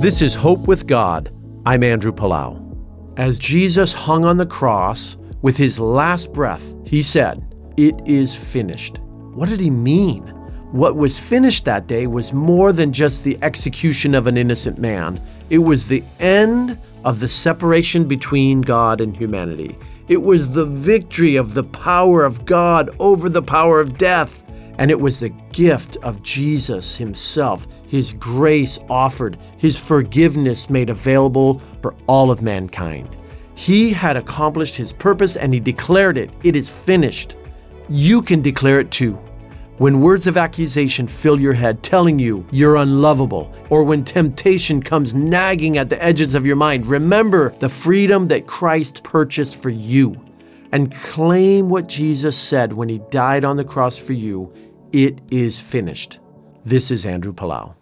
This is Hope with God. I'm Andrew Palau. As Jesus hung on the cross with his last breath, he said, It is finished. What did he mean? What was finished that day was more than just the execution of an innocent man. It was the end of the separation between God and humanity. It was the victory of the power of God over the power of death. And it was the gift of Jesus Himself, His grace offered, His forgiveness made available for all of mankind. He had accomplished His purpose and He declared it. It is finished. You can declare it too. When words of accusation fill your head telling you you're unlovable, or when temptation comes nagging at the edges of your mind, remember the freedom that Christ purchased for you and claim what Jesus said when he died on the cross for you it is finished. This is Andrew Palau.